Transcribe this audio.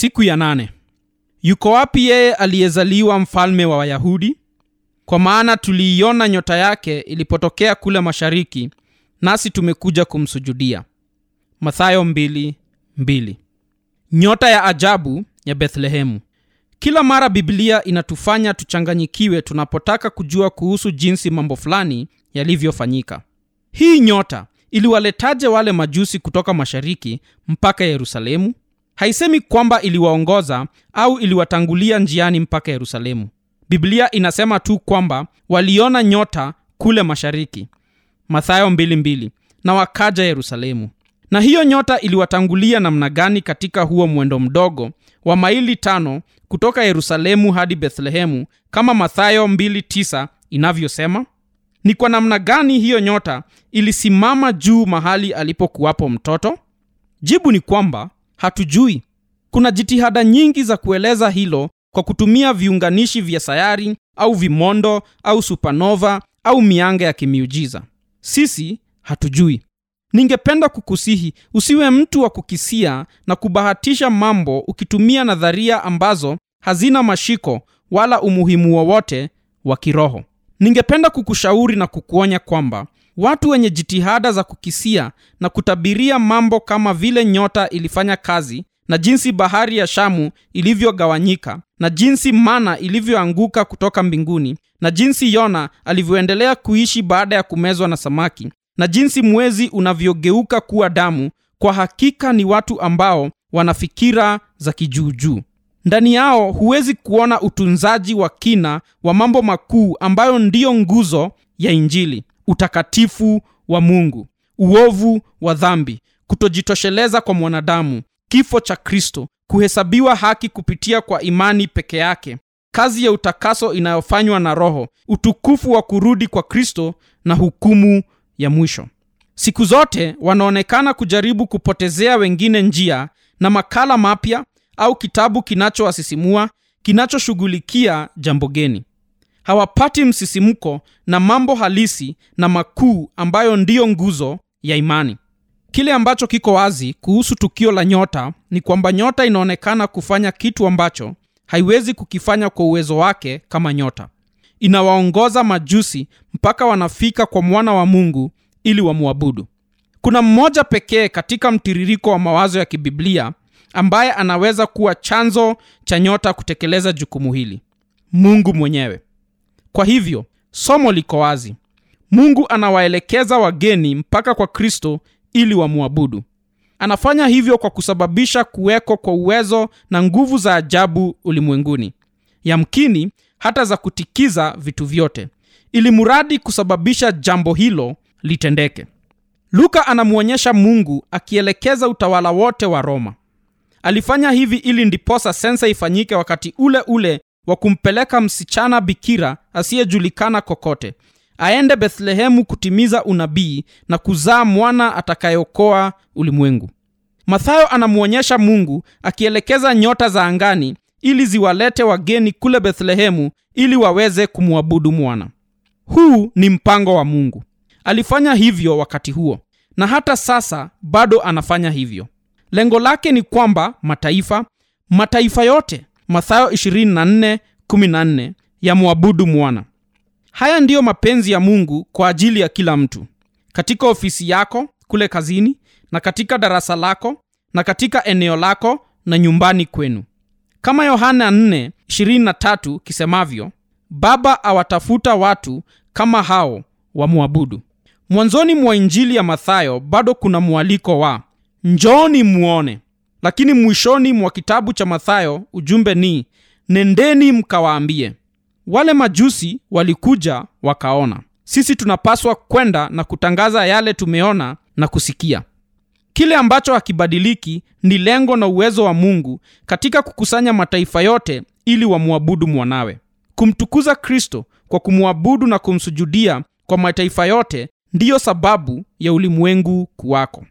siku ya nane. Yuko wapi yeye aliyezaliwa mfalme wa wayahudi? Kwa maana tuliiona nyota yake ilipotokea kule mashariki nasi tumekuja kumsujudia. Mathayo 2:2. nyota ya ajabu ya bethlehemu. Kila mara biblia inatufanya tuchanganyikiwe tunapotaka kujua kuhusu jinsi mambo fulani yalivyofanyika. Hii nyota iliwaletaje wale majusi kutoka mashariki mpaka yerusalemu haisemi kwamba iliwaongoza au iliwatangulia njiani mpaka yerusalemu. Biblia inasema tu kwamba waliona nyota kule mashariki. Mathayo 22 na wakaja yerusalemu. Na hiyo nyota iliwatangulia namna gani katika huo mwendo mdogo wa maili tano kutoka yerusalemu hadi bethlehemu kama mathayo 29 inavyosema? Ni kwa namna gani hiyo nyota ilisimama juu mahali alipokuwapo mtoto? Jibu ni kwamba hatujui. Kuna jitihada nyingi za kueleza hilo kwa kutumia viunganishi vya sayari au vimondo au supanova au mianga ya kimiujiza. Sisi hatujui. Ningependa kukusihi usiwe mtu wa kukisia na kubahatisha mambo ukitumia nadharia ambazo hazina mashiko wala umuhimu wowote wa kiroho. Ningependa kukushauri na kukuonya kwamba watu wenye jitihada za kukisia na kutabiria mambo kama vile nyota ilifanya kazi na jinsi bahari ya shamu ilivyogawanyika na jinsi mana ilivyoanguka kutoka mbinguni na jinsi yona alivyoendelea kuishi baada ya kumezwa na samaki na jinsi mwezi unavyogeuka kuwa damu kwa hakika ni watu ambao wana fikira za kijuujuu. Ndani yao huwezi kuona utunzaji wa kina wa mambo makuu ambayo ndiyo nguzo ya injili utakatifu wa mungu uovu wa dhambi kutojitosheleza kwa mwanadamu kifo cha kristo kuhesabiwa haki kupitia kwa imani peke yake kazi ya utakaso inayofanywa na roho utukufu wa kurudi kwa kristo na hukumu ya mwisho. Siku zote wanaonekana kujaribu kupotezea wengine njia na makala mapya au kitabu kinachowasisimua kinachoshughulikia jambo geni hawapati msisimko na mambo halisi na makuu ambayo ndiyo nguzo ya imani. Kile ambacho kiko wazi kuhusu tukio la nyota ni kwamba nyota inaonekana kufanya kitu ambacho haiwezi kukifanya kwa uwezo wake kama nyota. Inawaongoza majusi mpaka wanafika kwa mwana wa mungu ili wamwabudu. Kuna mmoja pekee katika mtiririko wa mawazo ya kibiblia ambaye anaweza kuwa chanzo cha nyota kutekeleza jukumu hili. Mungu mwenyewe kwa hivyo somo liko wazi. Mungu anawaelekeza wageni mpaka kwa kristo ili wamwabudu. Anafanya hivyo kwa kusababisha kuweko kwa uwezo na nguvu za ajabu ulimwenguni. Yamkini hata za kutikiza vitu vyote ili muradi kusababisha jambo hilo litendeke. Luka anamwonyesha mungu akielekeza utawala wote wa roma. Alifanya hivi ili ndiposa sensa ifanyike wakati ule ule wa kumpeleka msichana bikira asiyejulikana kokote aende bethlehemu kutimiza unabii na kuzaa mwana atakayeokoa ulimwengu. Mathayo anamwonyesha mungu akielekeza nyota za angani ili ziwalete wageni kule bethlehemu ili waweze kumwabudu mwana. Huu ni mpango wa mungu. Alifanya hivyo wakati huo na hata sasa bado anafanya hivyo. Lengo lake ni kwamba mataifa mataifa yote mathayo 24:14 yamwabudu mwana. Haya ndiyo mapenzi ya mungu kwa ajili ya kila mtu. Katika ofisi yako kule kazini na katika darasa lako na katika eneo lako na nyumbani kwenu. Kama yohana 4:23 kisemavyo baba awatafuta watu kama hao wamwabudu mwanzoni mwa injili ya mathayo bado kuna mwaliko wa njooni muone lakini mwishoni mwa kitabu cha mathayo ujumbe ni nendeni mkawaambie. Wale majusi walikuja wakaona. Sisi tunapaswa kwenda na kutangaza yale tumeona na kusikia. Kile ambacho hakibadiliki ni lengo na uwezo wa mungu katika kukusanya mataifa yote ili wamwabudu mwanawe. Kumtukuza kristo kwa kumwabudu na kumsujudia kwa mataifa yote ndiyo sababu ya ulimwengu kuwako